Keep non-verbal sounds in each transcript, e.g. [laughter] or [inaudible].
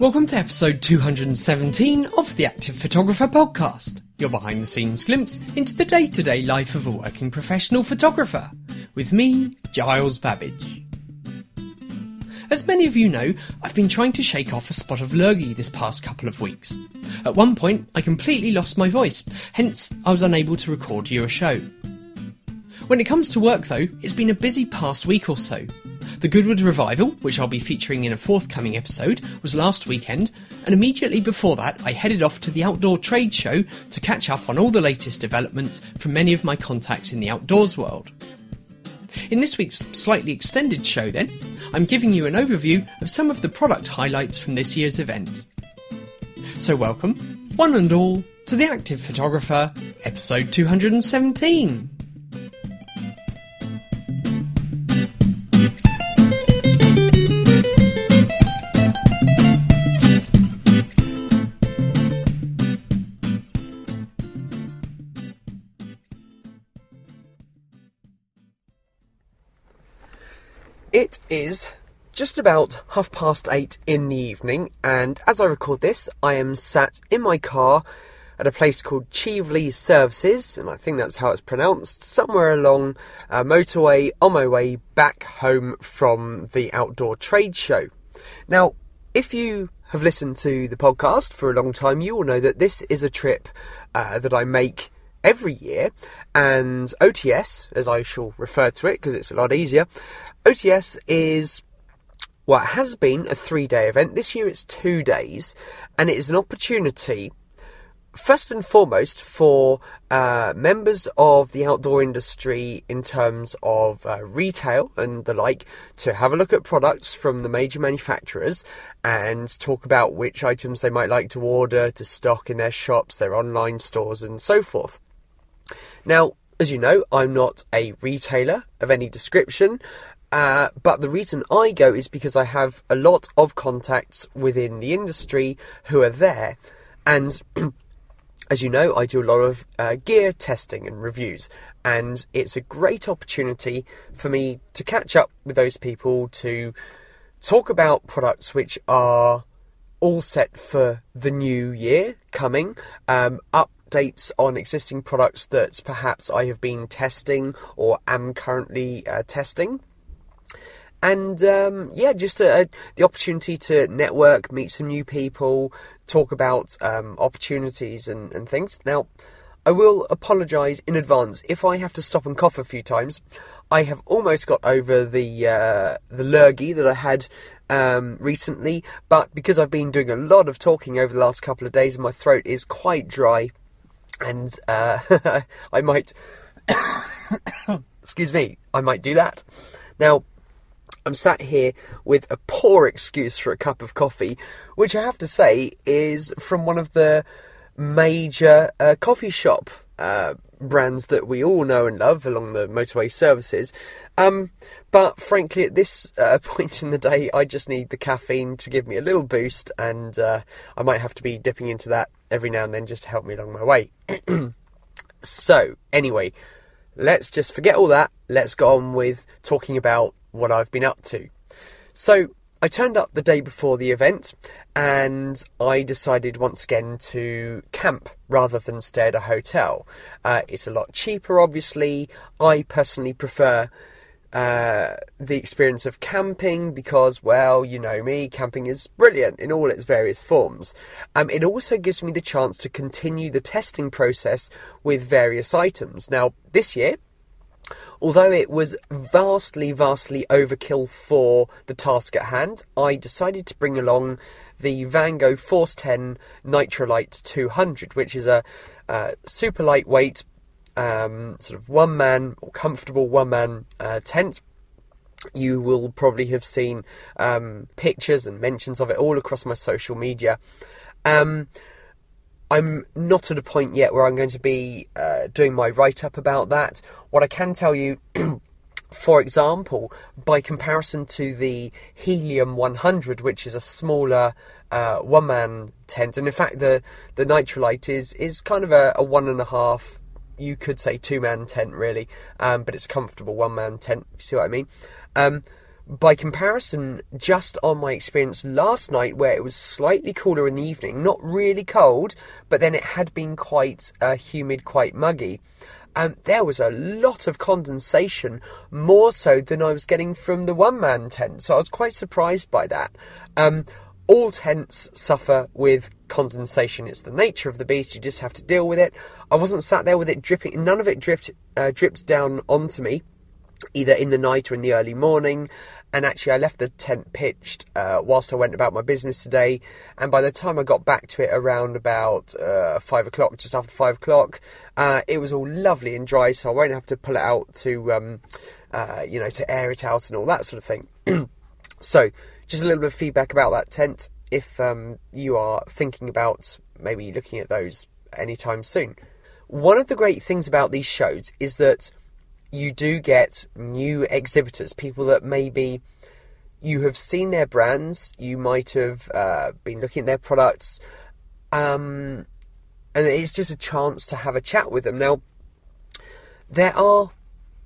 Welcome to episode 217 of the Active Photographer podcast, your behind the scenes glimpse into the day to day life of a working professional photographer, with me, Giles Babbidge. As many of you know, I've been trying to shake off a spot of lurgy this past couple of weeks. At one point, I completely lost my voice, hence, I was unable to record you a show. When it comes to work though, it's been a busy past week or so. The Goodwood Revival, which I'll be featuring in a forthcoming episode, was last weekend, and immediately before that, I headed off to the outdoor trade show to catch up on all the latest developments from many of my contacts in the outdoors world. In this week's slightly extended show, then, I'm giving you an overview of some of the product highlights from this year's event. So, welcome, one and all, to The Active Photographer, episode 217. It is just about half past eight in the evening, and as I record this, I am sat in my car at a place called Cheveley Services, and I think that's how it's pronounced, somewhere along a motorway on my way back home from the outdoor trade show. Now, if you have listened to the podcast for a long time, you will know that this is a trip uh, that I make every year, and OTS, as I shall refer to it because it's a lot easier, OTS is what well, has been a three day event. This year it's two days, and it is an opportunity, first and foremost, for uh, members of the outdoor industry in terms of uh, retail and the like to have a look at products from the major manufacturers and talk about which items they might like to order to stock in their shops, their online stores, and so forth. Now, as you know, I'm not a retailer of any description. Uh, but the reason I go is because I have a lot of contacts within the industry who are there. And [clears throat] as you know, I do a lot of uh, gear testing and reviews. And it's a great opportunity for me to catch up with those people to talk about products which are all set for the new year coming, um, updates on existing products that perhaps I have been testing or am currently uh, testing and um, yeah, just a, a, the opportunity to network, meet some new people, talk about um, opportunities and, and things. Now, I will apologise in advance if I have to stop and cough a few times. I have almost got over the uh, the lurgy that I had um, recently, but because I've been doing a lot of talking over the last couple of days, my throat is quite dry, and uh, [laughs] I might, [coughs] excuse me, I might do that. Now, I'm sat here with a poor excuse for a cup of coffee, which I have to say is from one of the major uh, coffee shop uh, brands that we all know and love along the motorway services. Um, but frankly, at this uh, [laughs] point in the day, I just need the caffeine to give me a little boost, and uh, I might have to be dipping into that every now and then just to help me along my way. [clears throat] so, anyway, let's just forget all that. Let's go on with talking about what I've been up to. So I turned up the day before the event and I decided once again to camp rather than stay at a hotel. Uh, it's a lot cheaper, obviously. I personally prefer uh, the experience of camping because, well, you know me, camping is brilliant in all its various forms. Um, it also gives me the chance to continue the testing process with various items. Now, this year, Although it was vastly, vastly overkill for the task at hand, I decided to bring along the Vango Force 10 Nitrolite 200, which is a uh, super lightweight, um, sort of one man or comfortable one man uh, tent. You will probably have seen um, pictures and mentions of it all across my social media. Um, I'm not at a point yet where I'm going to be uh, doing my write up about that. What I can tell you, [clears throat] for example, by comparison to the Helium 100, which is a smaller uh, one man tent, and in fact, the, the Nitrolite is, is kind of a, a one and a half, you could say two man tent really, um, but it's a comfortable one man tent, see what I mean. Um, by comparison, just on my experience last night, where it was slightly cooler in the evening, not really cold, but then it had been quite uh, humid, quite muggy. Um, there was a lot of condensation, more so than I was getting from the one man tent. So I was quite surprised by that. Um, all tents suffer with condensation. It's the nature of the beast. You just have to deal with it. I wasn't sat there with it dripping. None of it dripped uh, dripped down onto me, either in the night or in the early morning. And actually, I left the tent pitched uh, whilst I went about my business today. And by the time I got back to it around about uh, five o'clock, just after five o'clock, uh, it was all lovely and dry. So I won't have to pull it out to, um, uh, you know, to air it out and all that sort of thing. [clears throat] so, just a little bit of feedback about that tent. If um, you are thinking about maybe looking at those anytime soon, one of the great things about these shows is that you do get new exhibitors, people that maybe you have seen their brands, you might have uh, been looking at their products, um, and it's just a chance to have a chat with them. Now, there are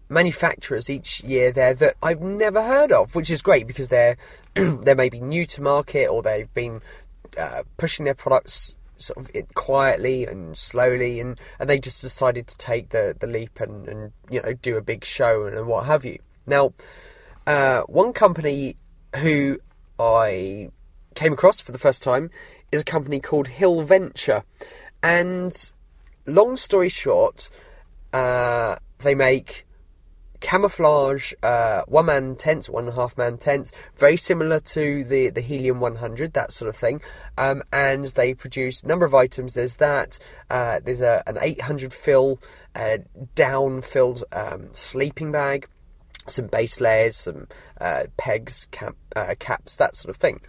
manufacturers each year there that I've never heard of, which is great because they're they may be new to market or they've been uh, pushing their products sort of it quietly and slowly, and, and they just decided to take the, the leap and, and you know do a big show and, what have you. Now, uh, one company who I came across for the first time is a company called Hill Venture, and long story short, uh, they make camouflage uh, one man tents, one and a half man tents, very similar to the, the Helium 100, that sort of thing. Um, and they produce a number of items. There's that, uh, there's a, an 800 fill uh, down filled um, sleeping bag, some base layers, some uh, pegs, cap, uh, caps, that sort of thing.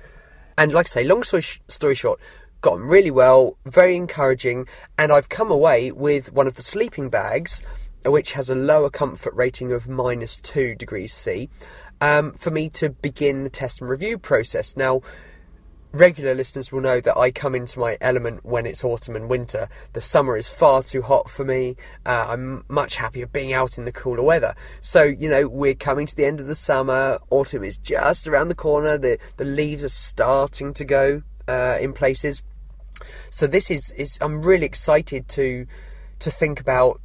And like I say, long story, story short, got on really well, very encouraging, and I've come away with one of the sleeping bags which has a lower comfort rating of minus 2 degrees C, um, for me to begin the test and review process. Now, regular listeners will know that I come into my element when it's autumn and winter. The summer is far too hot for me. Uh, I'm much happier being out in the cooler weather. So, you know, we're coming to the end of the summer. Autumn is just around the corner. The, the leaves are starting to go uh, in places. So this is, is I'm really excited to to think about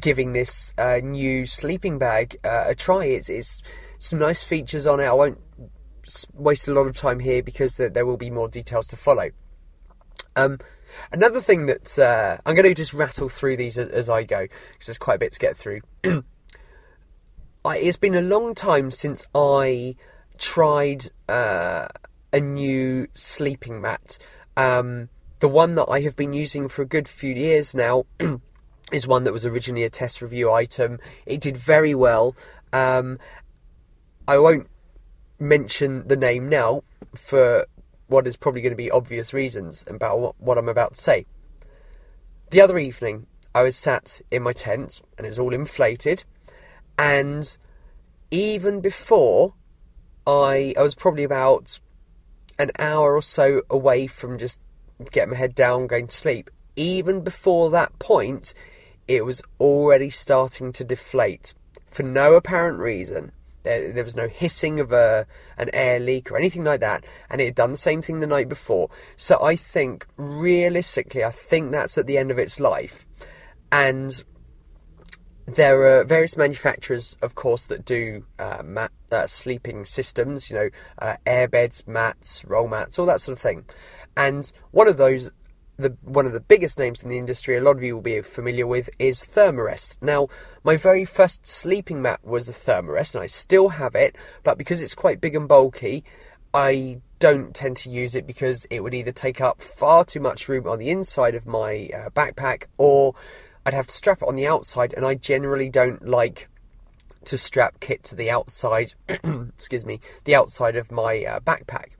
giving this uh, new sleeping bag uh, a try. It's, it's, some nice features on it. I won't waste a lot of time here because there, will be more details to follow. Um, another thing that uh, I'm going to just rattle through these as, as I go because there's quite a bit to get through. [clears throat] I, it's been a long time since I tried uh, a new sleeping mat. Um, the one that I have been using for a good few years now [clears throat] is one that was originally a test review item. It did very well. Um, I won't mention the name now for what is probably going to be obvious reasons about what, I'm about to say. The other evening, I was sat in my tent and it was all inflated, and even before I, I was probably about an hour or so away from just getting my head down, going to sleep. Even before that point, it was already starting to deflate for no apparent reason. There, there was no hissing of a an air leak or anything like that, and it had done the same thing the night before. So I think, realistically, I think that's at the end of its life. And there are various manufacturers, of course, that do uh, mat, uh, sleeping systems, you know, uh, air beds, mats, roll mats, all that sort of thing. And one of those the one of the biggest names in the industry, a lot of you will be familiar with, is Thermarest. Now, my very first sleeping mat was a Thermarest, and I still have it, but because it's quite big and bulky, I don't tend to use it because it would either take up far too much room on the inside of my uh, backpack, or I'd have to strap it on the outside, and I generally don't like to strap kit to the outside. [clears throat] excuse me, the outside of my uh, backpack.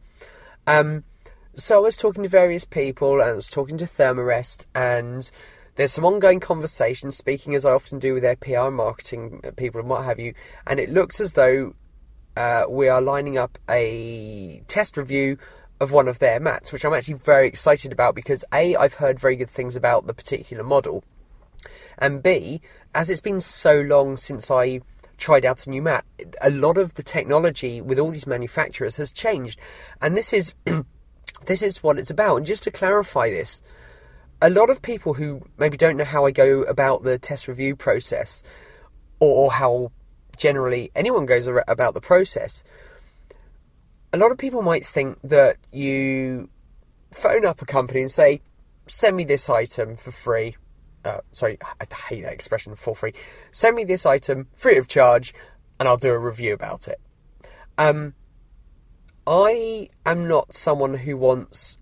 Um, so I was talking to various people and I was talking to Thermarest and there's some ongoing conversation, speaking as I often do with their PR marketing people and what have you, and it looks as though uh, we are lining up a test review of one of their mats, which I'm actually very excited about because A, I've heard very good things about the particular model, and B, as it's been so long since I tried out a new mat. A lot of the technology with all these manufacturers has changed, and this is [clears throat] this is what it's about. And just to clarify this, a lot of people who maybe don't know how I go about the test review process, or how generally anyone goes about the process. A lot of people might think that you phone up a company and say, "Send me this item for free." Uh, sorry, I hate that expression for free. Send me this item free of charge, and I'll do a review about it. Um, I am not someone who wants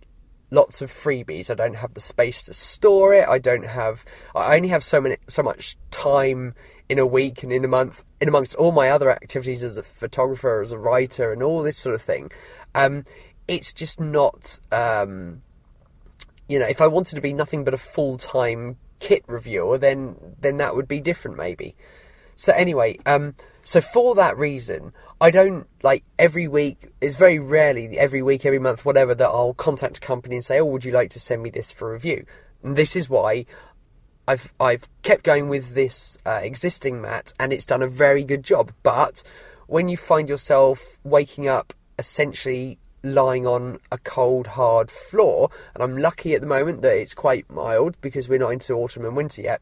lots of freebies. I don't have the space to store it. I don't have. I only have so many, so much time in a week and in a month, in amongst all my other activities as a photographer, as a writer, and all this sort of thing. Um, it's just not. Um, you know, if I wanted to be nothing but a full time kit reviewer, then then that would be different maybe. So anyway, um, so for that reason, I don't like every week. It's very rarely every week, every month, whatever that I'll contact a company and say, "Oh, would you like to send me this for review?" And this is why I've I've kept going with this uh, existing mat, and it's done a very good job. But when you find yourself waking up essentially lying on a cold, hard floor, and I'm lucky at the moment that it's quite mild because we're not into autumn and winter yet.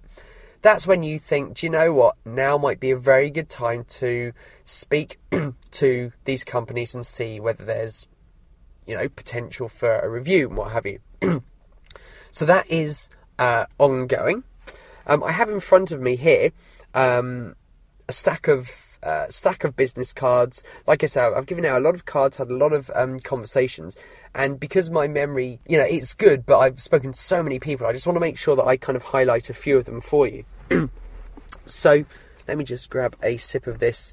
That's when you think, do you know what? Now might be a very good time to speak [clears throat] to these companies and see whether there's, you know, potential for a review and what have you. [clears throat] so that is uh, ongoing. Um, I have in front of me here um, a stack of uh, stack of business cards. Like I said, I've given out a lot of cards, had a lot of um, conversations, and because my memory, you know, it's good, but I've spoken to so many people, I just want to make sure that I kind of highlight a few of them for you. [clears throat] so, let me just grab a sip of this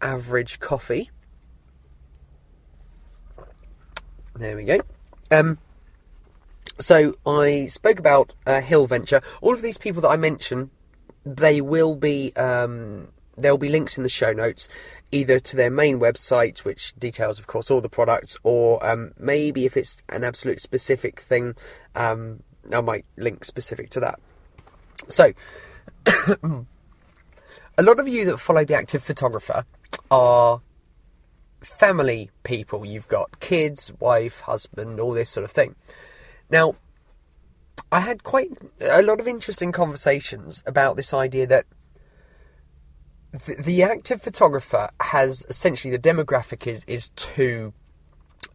average coffee. There we go. Um, so I spoke about uh, Hill Venture. All of these people that I mentioned, they will be um, there will be links in the show notes, either to their main website, which details, of course, all the products, or um, maybe if it's an absolute specific thing, um, I might link specific to that. So, [coughs] a lot of you that follow the active photographer are family people. You've got kids, wife, husband, all this sort of thing. Now, I had quite a lot of interesting conversations about this idea that the, the active photographer has essentially the demographic is is two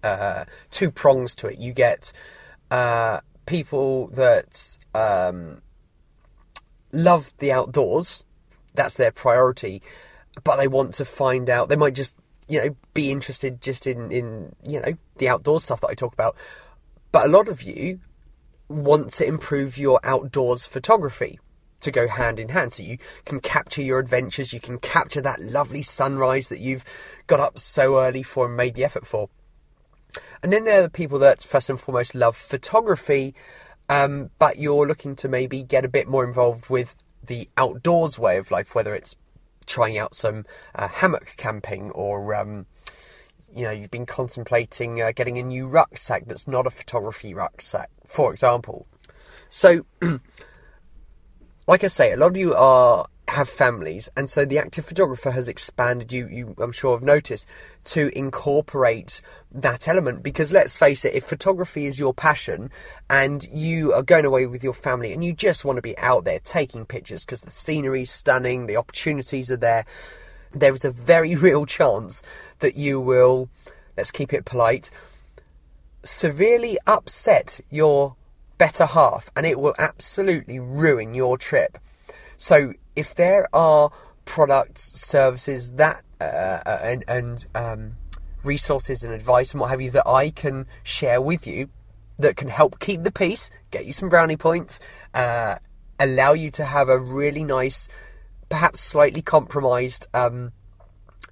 uh, two prongs to it. You get uh, people that um, love the outdoors. That's their priority, but they want to find out. They might just you know be interested just in in you know the outdoor stuff that I talk about. But a lot of you want to improve your outdoors photography to go hand in hand. So you can capture your adventures, you can capture that lovely sunrise that you've got up so early for and made the effort for. And then there are the people that first and foremost love photography, um, but you're looking to maybe get a bit more involved with the outdoors way of life, whether it's trying out some uh, hammock camping or um, you know you've been contemplating uh, getting a new rucksack that's not a photography rucksack, for example. So [clears throat] like I say, a lot of you are have families, and so the active photographer has expanded. You, you, I'm sure, have noticed to incorporate that element because let's face it, if photography is your passion and you are going away with your family and you just want to be out there taking pictures because the scenery is stunning, the opportunities are there, there is a very [laughs] real chance that you will, let's keep it polite, severely upset your better half and it will absolutely ruin your trip. So if there are products, services that uh, uh, and, and um, resources and advice and what have you that I can share with you that can help keep the peace, get you some brownie points, uh, allow you to have a really nice, perhaps slightly compromised, um,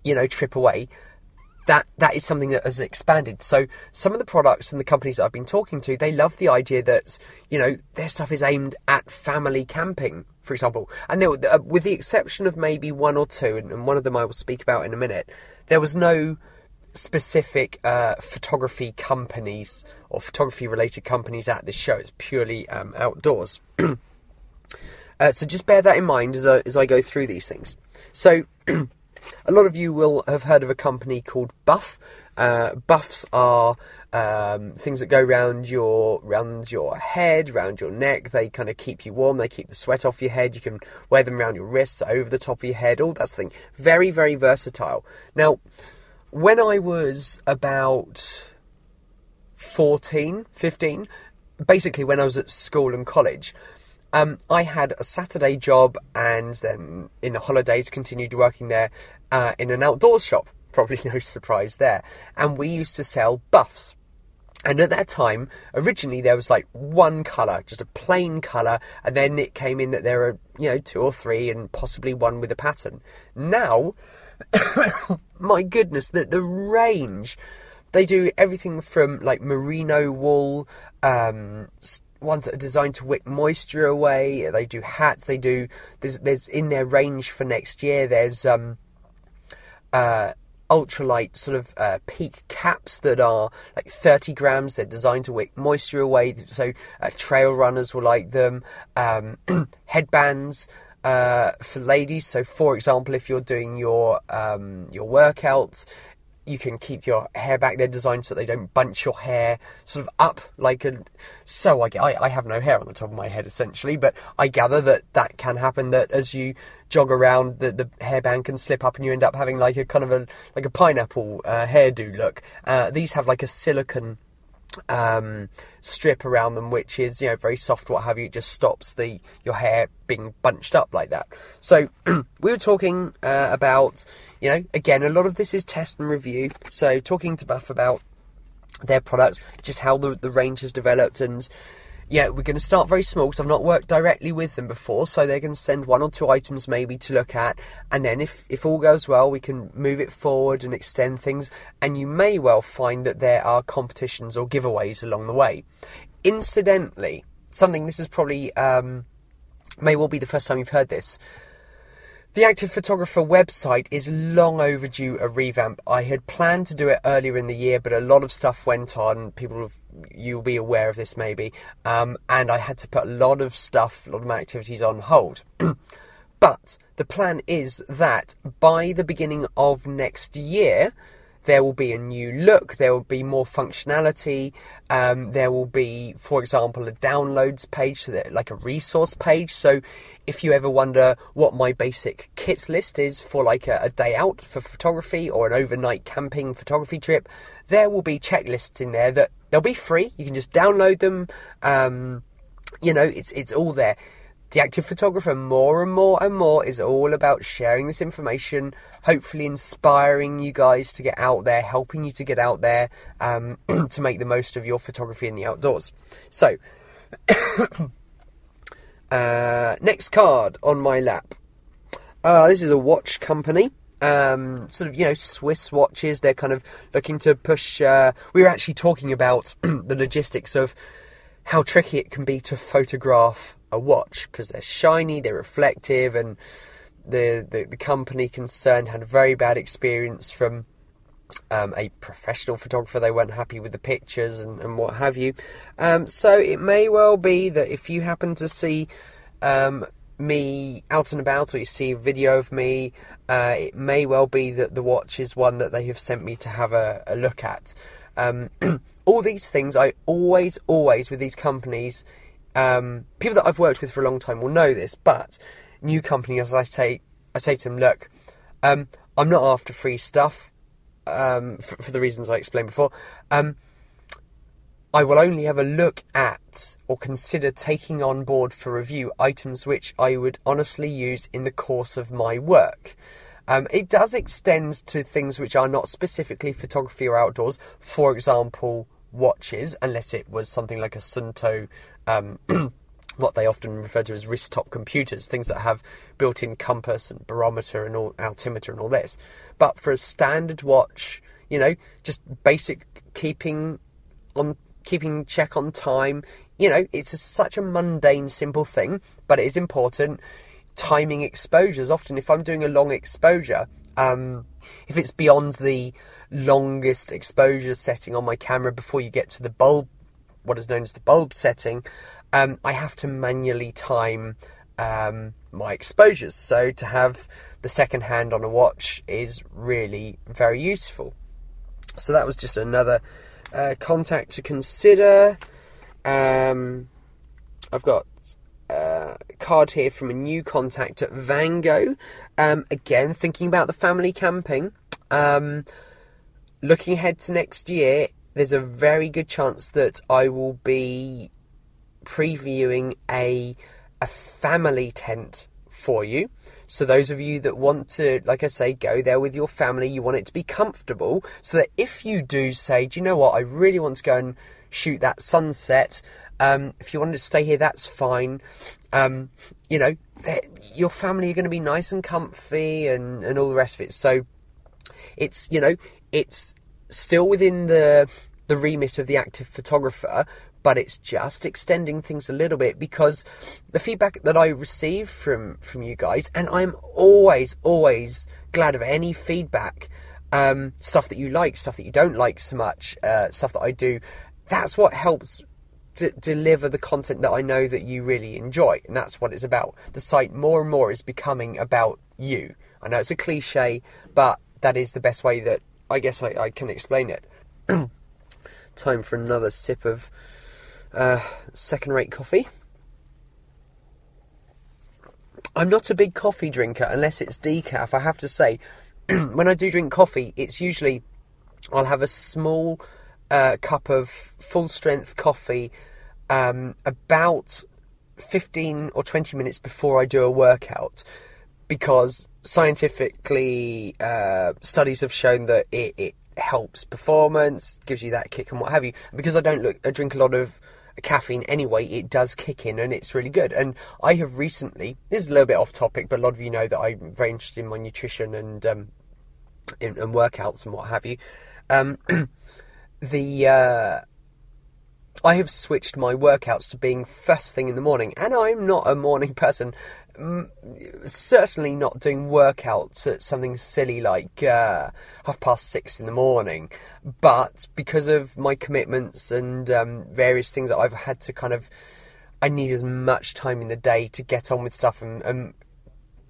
you know, trip away that that is something that has expanded. So some of the products and the companies that I've been talking to, they love the idea that you know their stuff is aimed at family camping, for example. And there, uh, with the exception of maybe one or two, and one of them I will speak about in a minute, there was no specific uh, photography companies or photography related companies at this show. It's purely um, outdoors. [clears throat] uh, so just bear that in mind as I, as I go through these things. So. [clears throat] a lot of you will have heard of a company called Buff. Uh, buffs are um, things that go round your round your head, round your neck. They kind of keep you warm. They keep the sweat off your head. You can wear them around your wrists, over the top of your head. All that thing. Very very versatile. Now, when I was about 14, 15, basically when I was at school and college, um, I had a Saturday job and then in the holidays continued working there uh, in an outdoor shop. Probably no surprise there. And we used to sell buffs. And at that time, originally there was like one colour, just a plain colour, and then it came in that there are, you know, two or three and possibly one with a pattern. Now, [coughs] my goodness, the, the range. They do everything from like merino wool, um, ones that are designed to wick moisture away. They do hats. They do. There's there's in their range for next year. There's um, uh, ultralight sort of uh, peak caps that are like 30 grams. They're designed to wick moisture away, so uh, trail runners will like them. Um, [clears throat] headbands. Uh, for ladies, so for example, if you're doing your um, your workouts, you can keep your hair back. They're designed so they don't bunch your hair sort of up like a. So I, I, I have no hair on the top of my head essentially, but I gather that that can happen. That as you jog around, the the hairband can slip up and you end up having like a kind of a like a pineapple uh, hairdo look. Uh, these have like a silicon um, strip around them, which is you know very soft, what have you. Just stops the your hair being bunched up like that. So [clears throat] we were talking uh, about you know again a lot of this is test and review. So talking to Buff about their products, just how the the range has developed and yeah, we're going to start very small because I've not worked directly with them before, so they're going to send one or two items maybe to look at, and then if, if all goes well, we can move it forward and extend things, and you may well find that there are competitions or giveaways along the way. Incidentally, something this is probably um, may well be the first time you've heard this. The Active Photographer website is long overdue a revamp. I had planned to do it earlier in the year, but a lot of stuff went on. People have, you'll be aware of this maybe. Um, and I had to put a lot of stuff, a lot of my activities on hold. [clears throat] but the plan is that by the beginning of next year, there will be a new look, there will be more functionality, um, there will be, for example, a downloads page, so that, like a resource page. So if you ever wonder what my basic kit list is for like a, a day out for photography or an overnight camping photography trip, there will be checklists in there that they'll be free. You can just download them. Um, you know, it's it's all there. The active photographer, more and more and more, is all about sharing this information, hopefully inspiring you guys to get out there, helping you to get out there um, [clears throat] to make the most of your photography in the outdoors. So, [coughs] uh, next card on my lap. Uh, this is a watch company. Um, sort of, you know, Swiss watches. They're kind of looking to push. Uh, we were actually talking about [clears throat] the logistics of how tricky it can be to photograph a watch because they're shiny, they're reflective, and the, the, the company concerned had a very bad experience from um, a professional photographer. They weren't happy with the pictures and, and what have you. Um, so it may well be that if you happen to see um, me out and about or you see a video of me, uh, it may well be that the watch is one that they have sent me to have a, a look at. Um, [clears throat] all these things, I always, always, with these companies, um, people that I've worked with for a long time will know this, but new companies, I say, I say to them, look, um, I'm not after free stuff um, for, for, the reasons I explained before. Um, I will only ever look at or consider taking on board for review items which I would honestly use in the course of my work. Um, it does extend to things which are not specifically photography or outdoors. For example, watches, unless it was something like a Suunto. um, [clears throat] what they often refer to as wrist top computers, things that have built in compass and barometer and all altimeter and all this. But for a standard watch, you know, just basic keeping on keeping check on time, you know, it's a, such a mundane, simple thing, but it is important. Timing exposures. Often, if I'm doing a long exposure, um, if it's beyond the longest exposure setting on my camera before you get to the bulb, what is known as the bulb setting, um, I have to manually time um, my exposures. So to have the second hand on a watch is really very useful. So that was just another uh, contact to consider. Um, I've got uh, a card here from a new contact at Vango. Um, again, thinking about the family camping. Um, looking ahead to next year, there's a very good chance that I will be previewing a a family tent for you. So those of you that want to, like I say, go there with your family, you want it to be comfortable, so that if you do say, do you know what, I really want to go and shoot that sunset. Um, if you wanted to stay here, that's fine. Um, you know, your family are going to be nice and comfy and, and all the rest of it. So it's you know it's still within the the remit of the active photographer, but it's just extending things a little bit because the feedback that I receive from from you guys, and I'm always always glad of any feedback, um, stuff that you like, stuff that you don't like so much, uh, stuff that I do. That's what helps to deliver the content that I know that you really enjoy, and that's what it's about. The site more and more is becoming about you. I know it's a cliche, but that is the best way that I guess I, I can explain it. [clears throat] Time for another sip of uh, second rate coffee. I'm not a big coffee drinker unless it's decaf. I have to say, [clears throat] when I do drink coffee, it's usually I'll have a small uh, cup of full strength coffee um, about 15 or 20 minutes before I do a workout because scientifically uh, studies have shown that it, it, helps performance, gives you that kick and what have you. Because I don't look, I drink a lot of caffeine anyway, it does kick in and it's really good. And I have recently, this is a little bit off topic, but a lot of you know that I'm very interested in my nutrition and um, in, and workouts and what have you. Um, [clears throat] the uh, I have switched my workouts to being first thing in the morning, and I'm not a morning [laughs] person certainly not doing workouts at something silly like uh, half past six in the morning, but because of my commitments and um, various things that I've had to kind of, I need as much time in the day to get on with stuff, and, and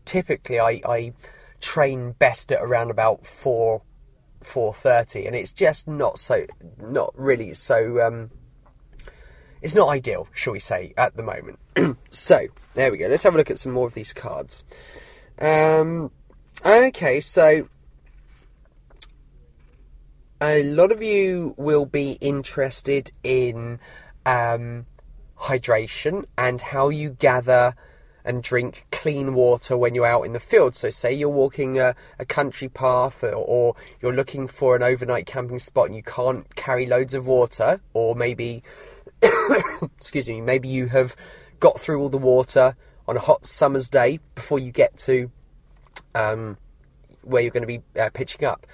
typically I, I train best at around about four four thirty, and it's just not so not really so. Um, it's not ideal, shall we say, at the moment. [clears throat] so, there we go. Let's have a look at some more of these cards. Um, okay, so a lot of you will be interested in um, hydration and how you gather and drink clean water when you're out in the field. So, say you're walking a, a country path or, or, you're looking for an overnight camping spot and you can't carry loads of water, or maybe [coughs] excuse me, maybe you have got through all the water on a hot summer's day before you get to um, where you're going to be uh, pitching up.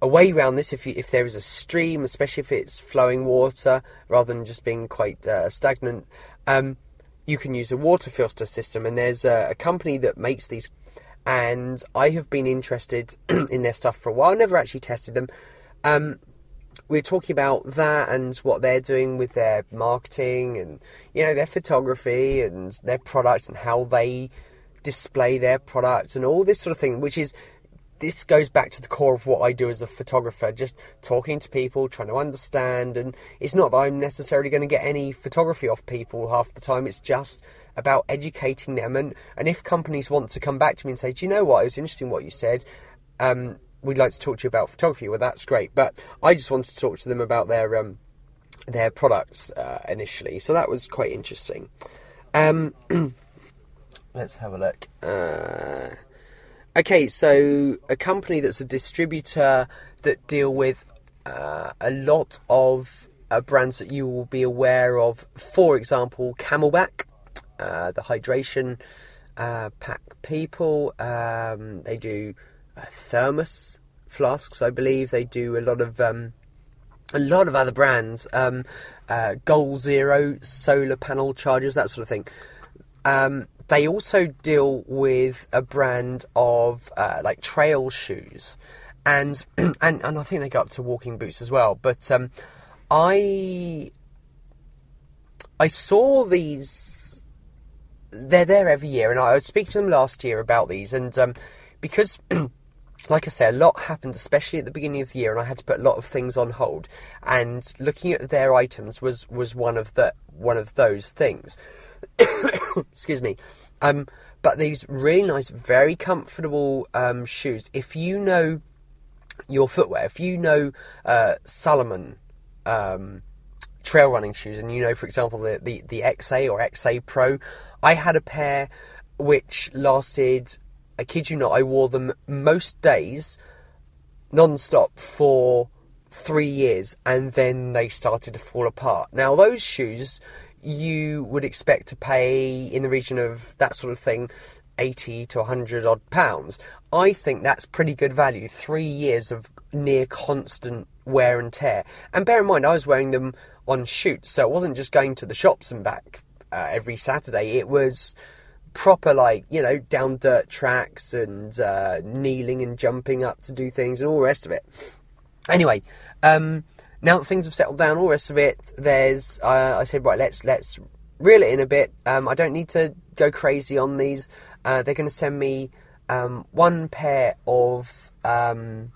A way around this, if you, if there is a stream, especially if it's flowing water rather than just being quite uh, stagnant, um, you can use a water filter system. And there's a, a company that makes these, and I have been interested [clears throat] in their stuff for a while. Never actually tested them. Um, we're talking about that and what they're doing with their marketing and you know their photography and their products and how they display their products and all this sort of thing which is this goes back to the core of what I do as a photographer just talking to people trying to understand and it's not that I'm necessarily going to get any photography off people half the time it's just about educating them and and if companies want to come back to me and say do you know what? It was interesting what you said um, we'd like to talk to you about photography. Well, that's great. But I just wanted to talk to them about their um, their products uh, initially. So that was quite interesting. Um, [clears throat] let's have a look. Uh, okay, so a company that's a distributor that deal with uh, a lot of uh, brands that you will be aware of. For example, CamelBak, uh, the hydration uh, pack people. Um, they do thermos flasks, I believe. They do a lot of um, a lot of other brands, um, uh, Goal Zero solar panel chargers, that sort of thing. Um, they also deal with a brand of uh, like trail shoes, and [clears throat] and and I think they go up to walking boots as well. But um, I I saw these they're there every year, and I would speak to them last year about these, and um, because. [clears throat] like I say, a lot happened, especially at the beginning of the year, and I had to put a lot of things on hold. And looking at their items was was one of the one of those things. [coughs] Excuse me. Um, but these really nice, very comfortable um, shoes. If you know your footwear, if you know uh, Salomon um, trail running shoes, and you know, for example, the, the the XA or XA Pro, I had a pair which lasted I kid you not, I wore them most days, non-stop for three years, and then they started to fall apart. Now, those shoes you would expect to pay in the region of that sort of thing 80 to 100 odd pounds. I think that's pretty good value. Three years of near constant wear and tear. And bear in mind, I was wearing them on shoots, so it wasn't just going to the shops and back uh, every Saturday. It was proper like you know down dirt tracks and uh, kneeling and jumping up to do things and all the rest of it. Anyway, um, now that things have settled down, all the rest of it, there's uh, I said right, let's let's reel it in a bit. Um, I don't need to go crazy on these. Uh, they're going to send me um, one pair of. Um,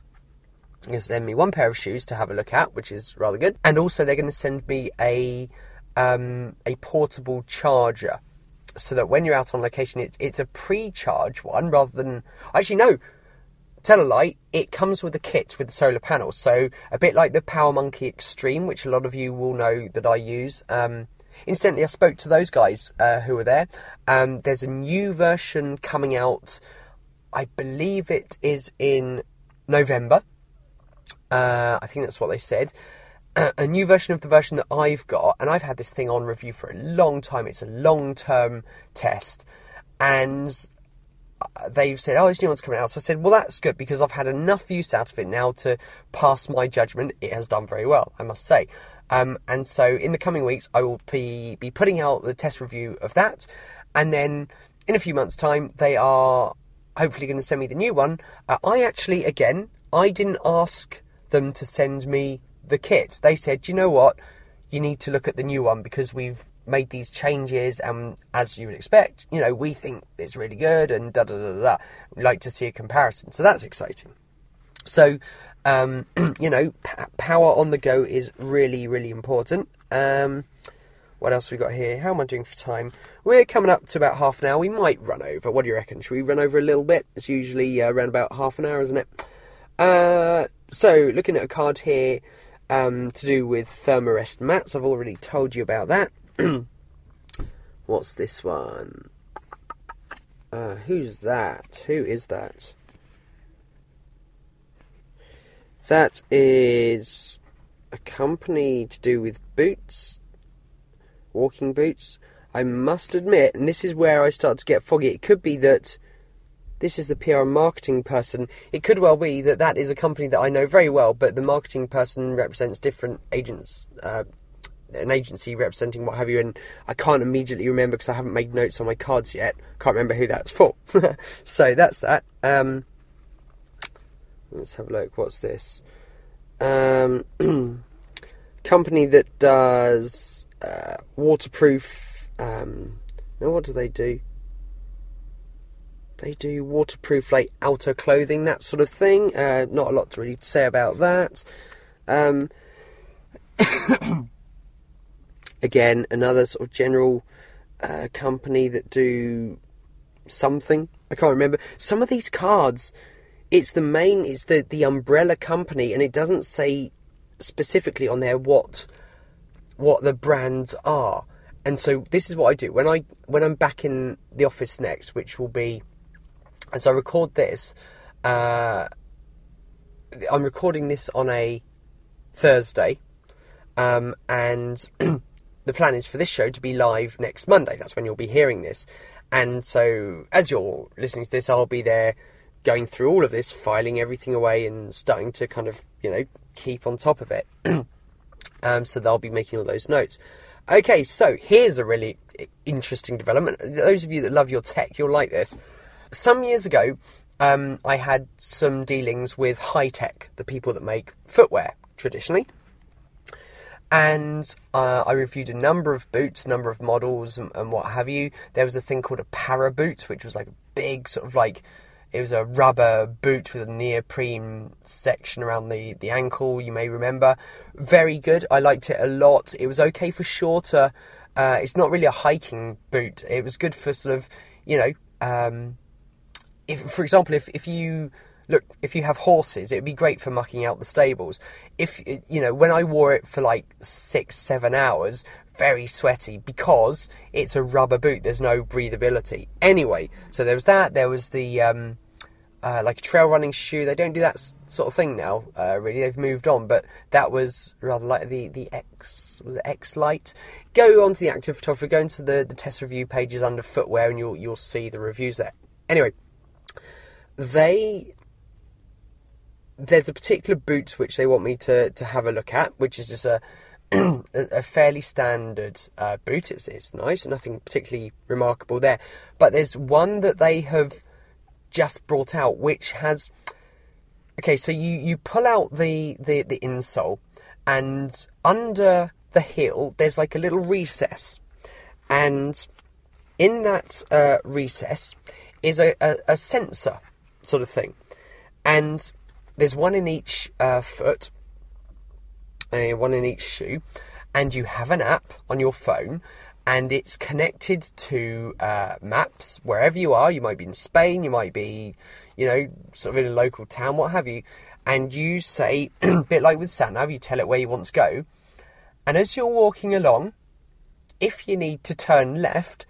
going to send me one pair of shoes to have a look at, which is rather good, and also they're going to send me a um, a portable charger so that when you're out on location, it's it's a pre-charge one rather than actually no. Lie, it comes with a kit with the solar panel, so a bit like the Power Monkey Extreme, which a lot of you will know that I use. Um, incidentally, I spoke to those guys uh, who were there. Um, there's a new version coming out. I believe it is in November. Uh, I think that's what they said a new version of the version that I've got, and I've had this thing on review for a long time. It's a long term test, and uh, they've said, "Oh, this new one's coming out." So I said, "Well, that's good because I've had enough use out of it now to pass my judgment. It has done very well, I must say." Um, and so, in the coming weeks, I will be be putting out the test review of that, and then in a few months' time, they are hopefully going to send me the new one. Uh, I actually, again, I didn't ask them to send me the kit, they said, you know what, you need to look at the new one because we've made these changes and as you would expect, you know, we think it's really good and da da da da. We'd like to see a comparison. So that's exciting. So, um, [clears throat] you know, p- power on the go is really, really important. Um, what else we got here? How am I doing for time? We're coming up to about half an hour. We might run over. What do you reckon? Should we run over a little bit? It's usually uh, around about half an hour, isn't it? Uh, so, looking at a card here, um, to do with Thermarest mats. I've already told you about that. [clears throat] What's this one? Uh, who's that? Who is that? That is a company to do with boots, walking boots. I must admit, and this is where I start to get foggy, it could be that this is the PR marketing person. It could well be that that is a company that I know very well, but the marketing person represents different agents, uh, an agency representing what have you, and I can't immediately remember because I haven't made notes on my cards yet. Can't remember who that's for. [laughs] so that's that. Um, let's have a look. What's this? Um, [clears throat] company that does uh, waterproof. Um, what do they do? They do waterproof, like outer clothing, that sort of thing. Uh, not a lot to really say about that. Um, [coughs] again, another sort of general uh, company that do something. I can't remember. Some of these cards, it's the main, it's the the umbrella company, and it doesn't say specifically on there what what the brands are. And so this is what I do when I when I'm back in the office next, which will be as I record this, uh, I'm recording this on a Thursday, um, and [clears throat] the plan is for this show to be live next Monday. That's when you'll be hearing this. And so, as you're listening to this, I'll be there going through all of this, filing everything away, and starting to kind of, you know, keep on top of it. [clears throat] um, so they'll be making all those notes. Okay, so here's a really interesting development. Those of you that love your tech, you'll like this. Some years ago, um, I had some dealings with Hi-Tec, the people that make footwear traditionally. and uh, I reviewed a number of boots, number of models, and, and, what have you. There was a thing called a para boot, which was like a big sort of like it was a rubber boot with a neoprene section around the the ankle. You may remember, very good. I liked it a lot. It was okay for shorter. Uh, it's not really a hiking boot. It was good for sort of you know. Um, if, for example, if, if you look, if you have horses, it'd be great for mucking out the stables. If you know, when I wore it for like six, seven hours, very sweaty because it's a rubber boot. There's no breathability. Anyway, so there was that. There was the um, uh, like a trail running shoe. They don't do that sort of thing now. Uh, really, they've moved on. But that was rather like the the X was it X Light. Go onto the active photographer. Go into the the test review pages under footwear, and you'll you'll see the reviews there. Anyway, they there's a particular boot which they want me to, to have a look at, which is just [clears throat] a a fairly standard uh, boot. It's, it's nice, nothing particularly remarkable there. But there's one that they have just brought out, which has. Okay, so you, you pull out the, the, the insole, and under the heel, there's like a little recess. And in that uh, recess is a, a, a sensor sort of thing. And there's one in each uh, foot, uh, one in each shoe, and you have an app on your phone, and it's connected to uh, maps wherever you are. You might be in Spain, you might be, you know, sort of in a local town, what have you. And you say, [clears throat] a bit like with SatNav, you tell it where you want to go. And as you're walking along, if you need to turn left,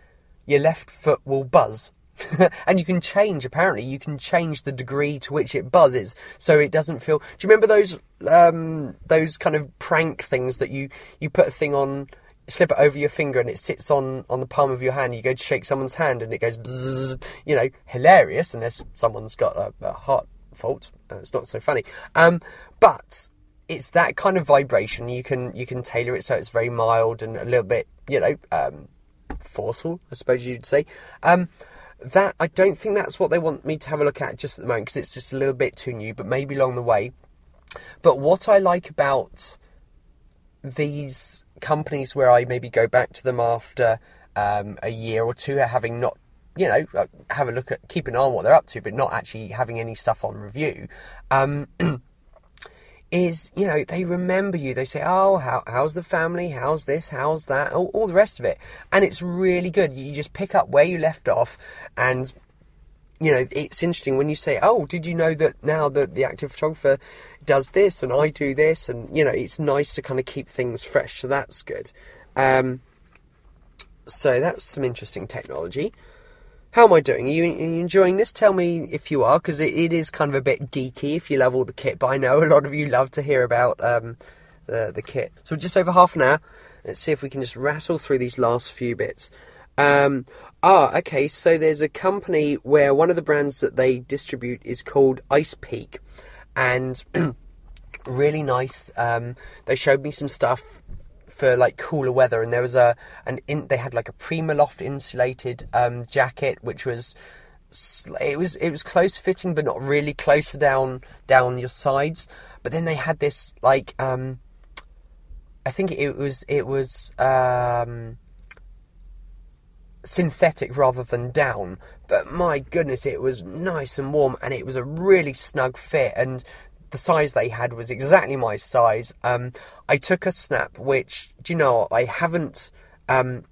your left foot will buzz [laughs] and you can change apparently. You can change the degree to which it buzzes so it doesn't feel do you remember those um, those kind of prank things that you you put a thing on slip it over your finger and it sits on on the palm of your hand? You go to shake someone's hand and it goes bzzz, you know hilarious unless someone's got a, a heart fault. Uh, it's not so funny. Um, but it's that kind of vibration. You can you can tailor it so it's very mild and a little bit you know um, forceful i suppose you'd say. Um, that I don't think that's what they want me to have a look at just at the moment because it's just a little bit too new, but maybe along the way. But what I like about these companies where I maybe go back to them after um, a year or two, having not, you know, uh, have a look at, keep an eye on what they're up to, but not actually having any stuff on review. Um, [clears throat] is you know they remember you. They say oh how, how's the family? How's this? How's that? All, all the rest of it. And it's really good. You just pick up where you left off and you know it's interesting when you say oh did you know that now that the active photographer does this and i do this? And you know it's nice to kind of keep things fresh. So that's good. Um, so that's some interesting technology how am I doing? Are you, are you enjoying this? Tell me if you are, because it, it is kind of a bit geeky if you love all the kit, but I know a lot of you love to hear about um, the, the kit. So just over half an hour. Let's see if we can just rattle through these last few bits. Um, ah, okay, so there's a company where one of the brands that they distribute is called Icepeak. And [clears throat] really nice. Um, they showed me some stuff for like cooler weather, and there was a an in, they had like a Primaloft insulated um, jacket, which was it was it was close fitting, but not really closer down down your sides. But then they had this like um, I think it was it was um, synthetic rather than down. But my goodness, it was nice and warm, and it was a really snug fit. And the size they had was exactly my size. Um, I took a snap, which do you know I haven't, um,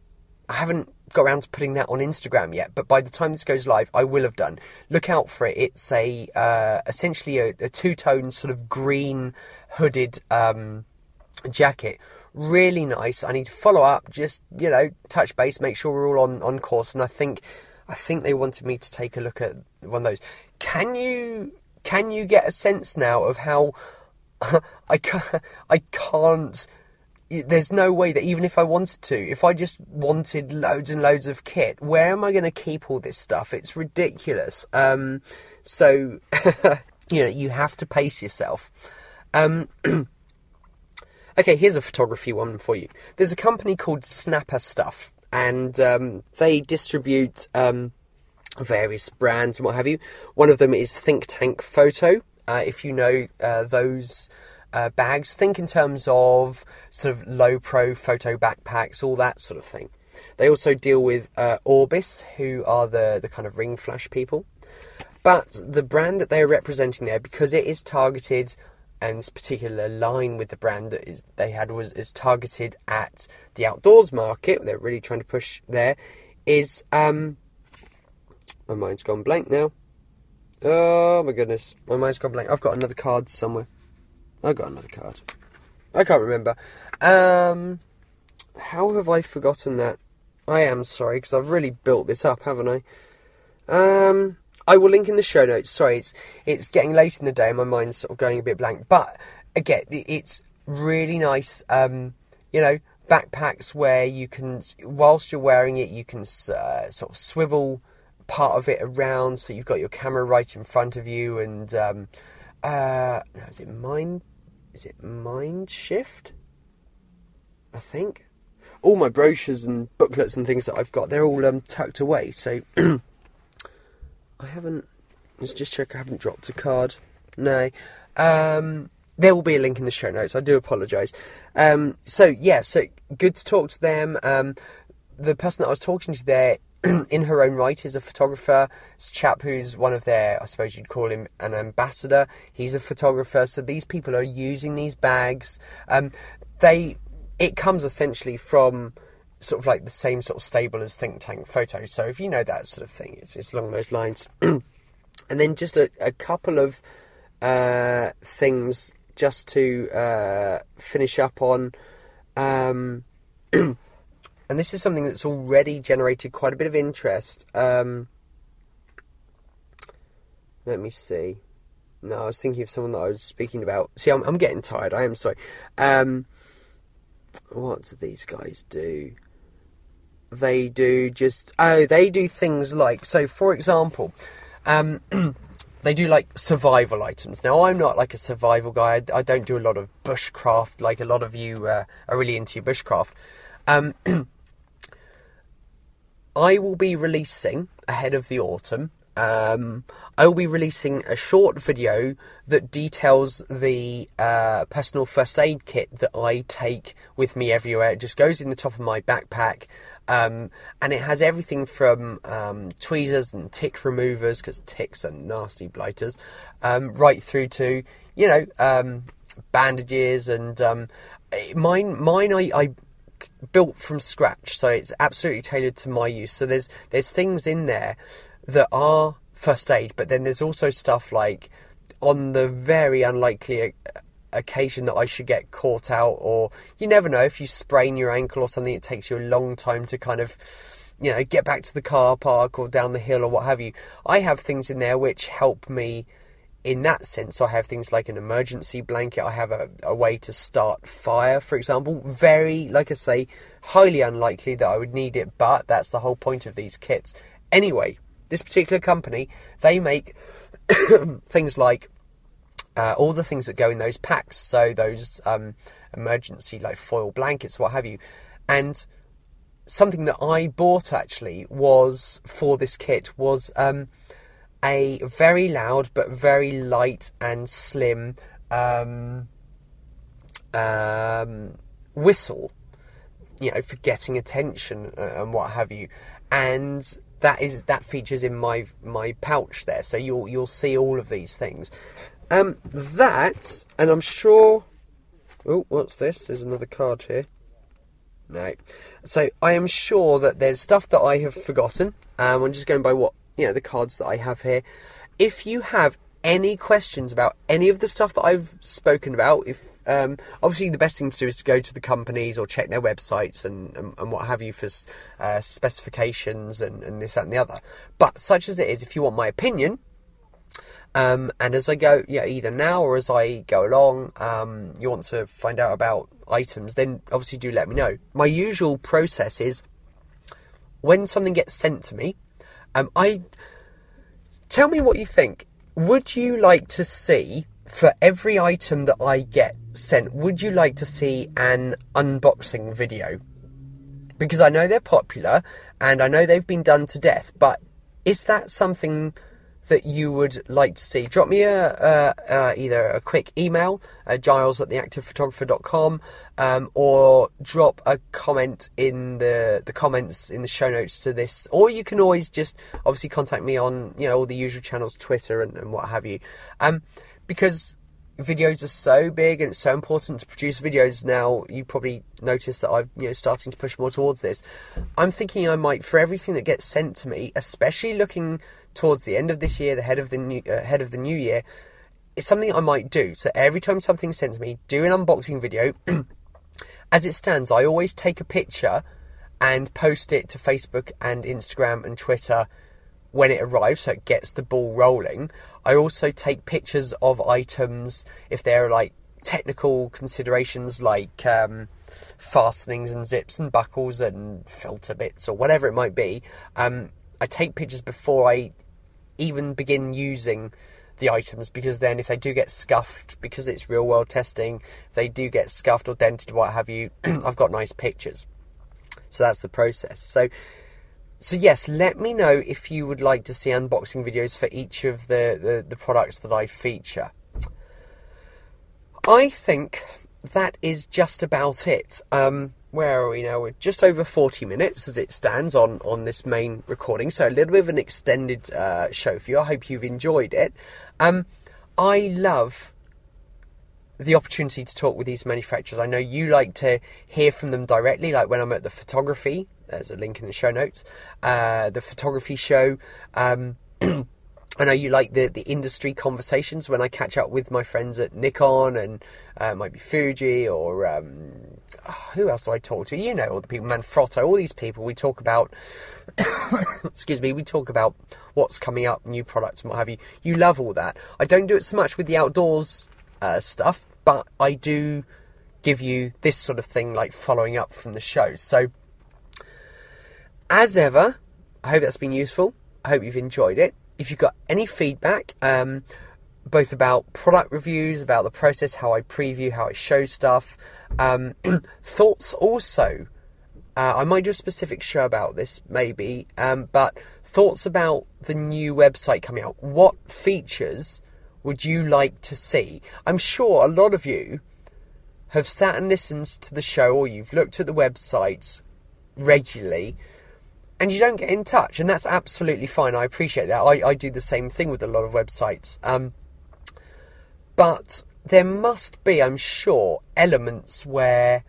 I haven't got around to putting that on Instagram yet. But by the time this goes live, I will have done. Look out for it. It's a uh, essentially a, a two tone sort of green hooded um, jacket. Really nice. I need to follow up, just you know, touch base, make sure we're all on on course. And I think, I think they wanted me to take a look at one of those. Can you can you get a sense now of how [laughs] I can't, I can't there's no way that even if I wanted to, if I just wanted loads and loads of kit, where am I going to keep all this stuff? It's ridiculous. Um, so, [laughs] you know, you have to pace yourself. Um, [clears throat] okay, here's a photography one for you. There's a company called Snapper Stuff, and um, they distribute um, various brands and what have you. One of them is Think Tank Photo. Uh, if you know uh, those uh, bags. Think in terms of sort of Lowepro photo backpacks, all that sort of thing. They also deal with uh, Orbis, who are the, the kind of ring flash people. But the brand that they are representing there, because it is targeted, and this particular line with the brand that is, they had was is targeted at the outdoors market. They're really trying to push there. Is um, my mind's gone blank now. Oh my goodness, my mind's gone blank. I've got another card somewhere. I've got another card. I can't remember. Um, how have I forgotten that? I am sorry because I've really built this up, haven't I? Um, I will link in the show notes. Sorry, it's it's getting late in the day my mind's sort of going a bit blank. But again, it's really nice. Um, you know, backpacks where you can, whilst you're wearing it, you can uh, sort of swivel part of it around so you've got your camera right in front of you. And um, uh, is it mind? Is it MindShift? I think all my brochures and booklets and things that I've got, they're all um, tucked away. So [clears throat] I haven't. Let's just check. I haven't dropped a card. No. Um, there will be a link in the show notes. I do apologise. Um, so yeah, so good to talk to them. Um, the person that I was talking to there, [clears throat] in her own right, is a photographer. This chap who's one of their, I suppose you'd call him an ambassador. He's a photographer. So these people are using these bags. Um, they it comes essentially from sort of like the same sort of stable as Think Tank Photo. So if you know that sort of thing, it's, it's along those lines. [clears throat] and then just a, a couple of uh, things just to uh, finish up on. Um, [clears throat] and this is something that's already generated quite a bit of interest. Um, let me see. No, I was thinking of someone that I was speaking about. See, I'm, I'm getting tired. I am sorry. Um, what do these guys do? They do just oh, they do things like so. For example, um, [clears throat] they do like survival items. Now, I'm not like a survival guy. I, I don't do a lot of bushcraft like a lot of you uh, are really into bushcraft. Um, [clears throat] I will be releasing ahead of the autumn um, I will be releasing a short video that details the uh, personal first aid kit that I take with me everywhere. It just goes in the top of my backpack. Um, and it has everything from um, tweezers and tick removers, because ticks are nasty blighters, um, right through to, you know, um, bandages and um, mine. Mine, I, I built from scratch, so it's absolutely tailored to my use. So there's there's things in there that are first aid, but then there's also stuff like on the very unlikely occasion that I should get caught out, or you never know if you sprain your ankle or something, it takes you a long time to kind of you know get back to the car park or down the hill or what have you. I have things in there which help me in that sense. I have things like an emergency blanket. I have a, a way to start fire, for example. Very, like I say, highly unlikely that I would need it, but that's the whole point of these kits. Anyway, this particular company, they make [coughs] things like uh, all the things that go in those packs, so those um, emergency like foil blankets, what have you, and something that I bought actually was for this kit was um, a very loud but very light and slim um, um whistle, you know, for getting attention uh, and what have you, and that is that features in my my pouch there. So you'll you'll see all of these things. Um, that, and I'm sure. Oh, what's this? There's another card here. No. So I am sure that there's stuff that I have forgotten. Um, I'm just going by what you know the cards that I have here. If you have any questions about any of the stuff that I've spoken about, if um, obviously, the best thing to do is to go to the companies or check their websites and, and, and what have you for uh, specifications and, and this, that, and the other. But such as it is, if you want my opinion, um, and as I go, yeah, either now or as I go along, um, you want to find out about items, then obviously do let me know. My usual process is when something gets sent to me, um, I tell me what you think. Would you like to see for every item that I get sent, would you like to see an unboxing video? Because I know they're popular and I know they've been done to death, but is that something that you would like to see. Drop me a, a, a either a quick email, uh, giles at theactivephotographer.com, um, or drop a comment in the, the comments in the show notes to this. Or you can always just obviously contact me on you know all the usual channels, Twitter and, and what have you. Um, because videos are so big and it's so important to produce videos now you probably noticed that i'm you know starting to push more towards this i'm thinking i might for everything that gets sent to me especially looking towards the end of this year the head of the new uh, head of the new year it's something i might do. So every time something's sent to me do an unboxing video. [clears throat] As it stands i always take a picture and post it to facebook and instagram and twitter when it arrives so it gets the ball rolling. I also take pictures of items if there are like technical considerations like um, fastenings and zips and buckles and filter bits or whatever it might be. Um, I take pictures before I even begin using the items because then if they do get scuffed because it's real world testing if they do get scuffed or dented what have you [clears throat] i've got nice pictures so that's the process so so yes, let me know if you would like to see unboxing videos for each of the, the, the products that I feature. I think that is just about it. Um, where are we now? We're just over 40 minutes as it stands on, on this main recording. So a little bit of an extended uh, show for you. I hope you've enjoyed it. Um, I love the opportunity to talk with these manufacturers. I know you like to hear from them directly, like when I'm at the photography there's a link in the show notes. Uh, the photography show. Um, [clears throat] I know you like the, the industry conversations when I catch up with my friends at Nikon and uh, might be Fuji or um, who else do I talk to? You know, all the people, Manfrotto, all these people. We talk about, [coughs] excuse me, we talk about what's coming up, new products and what have you. You love all that. I don't do it so much with the outdoors uh, stuff, but I do give you this sort of thing, like following up from the show. So as ever, I hope that's been useful. I hope you've enjoyed it. If you've got any feedback, um, both about product reviews, about the process, how I preview, how I show stuff, um, [clears throat] thoughts also. Uh, I might do a specific show about this, maybe, um, but thoughts about the new website coming out. What features would you like to see? I'm sure a lot of you have sat and listened to the show, or you've looked at the websites regularly and you don't get in touch, and that's absolutely fine. I appreciate that. I, I do the same thing with a lot of websites. Um, but there must be, I'm sure, elements where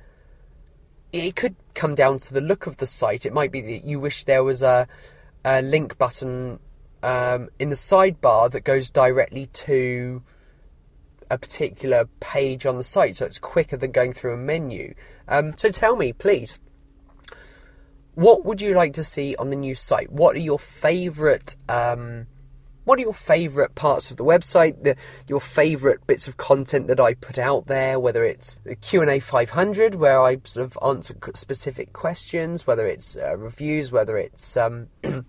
it could come down to the look of the site. It might be that you wish there was a, a link button um, in the sidebar that goes directly to a particular page on the site, so it's quicker than going through a menu. Um, so tell me, please, what would you like to see on the new site? What are your favourite um, what are your favourite parts of the website? The, your favourite bits of content that I put out there? Whether it's Q and A 500, where I sort of answer specific questions, whether it's uh, reviews, whether it's um, [clears throat]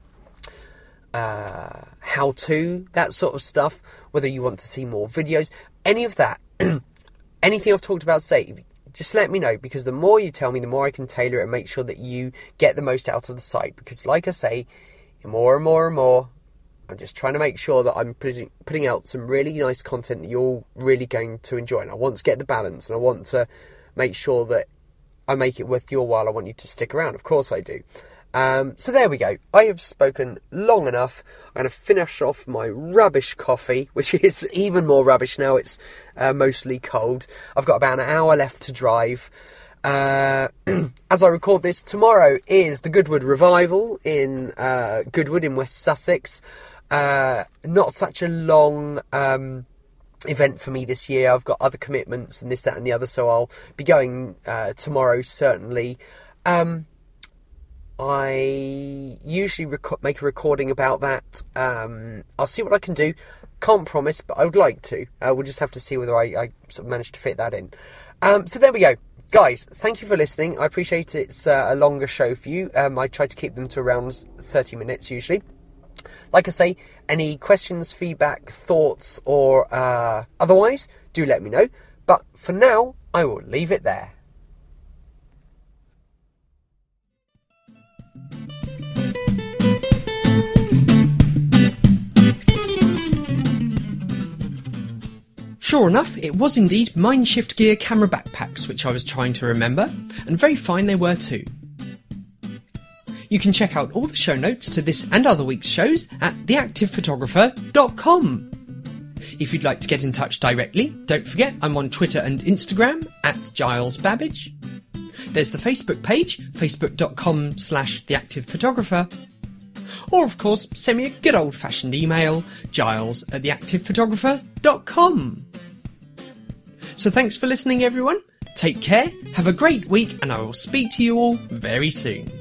uh, how to that sort of stuff. Whether you want to see more videos, any of that, [clears throat] anything I've talked about today just let me know because the more you tell me, the more I can tailor it and make sure that you get the most out of the site. Because, like I say, more and more and more, I'm just trying to make sure that I'm putting putting out some really nice content that you're really going to enjoy. And I want to get the balance, and I want to make sure that I make it worth your while. I want you to stick around. Of course, I do. Um, so there we go. I have spoken long enough. I'm going to finish off my rubbish coffee, [laughs] which is even more rubbish now. It's uh, mostly cold. I've got about an hour left to drive. Uh, [clears throat] as I record this, tomorrow is the Goodwood Revival in uh, Goodwood in West Sussex. Uh, not such a long um, event for me this year. I've got other commitments and this, that, and the other, so I'll be going uh, tomorrow certainly. Um, I usually rec- make a recording about that. Um, I'll see what I can do. Can't promise, but I would like to. Uh, we'll just have to see whether I, I sort of manage to fit that in. Um, so there we go. Guys, thank you for listening. I appreciate it's uh, a longer show for you. Um, I try to keep them to around 30 minutes usually. Like I say, any questions, feedback, thoughts, or uh, otherwise, do let me know. But for now, I will leave it there. Sure enough, it was indeed Mindshift Gear camera backpacks which I was trying to remember, and very fine they were too. You can check out all the show notes to this and other week's shows at theactivephotographer.com. If you'd like to get in touch directly, don't forget I'm on Twitter and Instagram at Giles Babbidge. There's the Facebook page, facebook.com slash theactivephotographer. Or, of course, send me a good old fashioned email, giles at theactivephotographer.com. So thanks for listening, everyone. Take care, have a great week, and I will speak to you all very soon.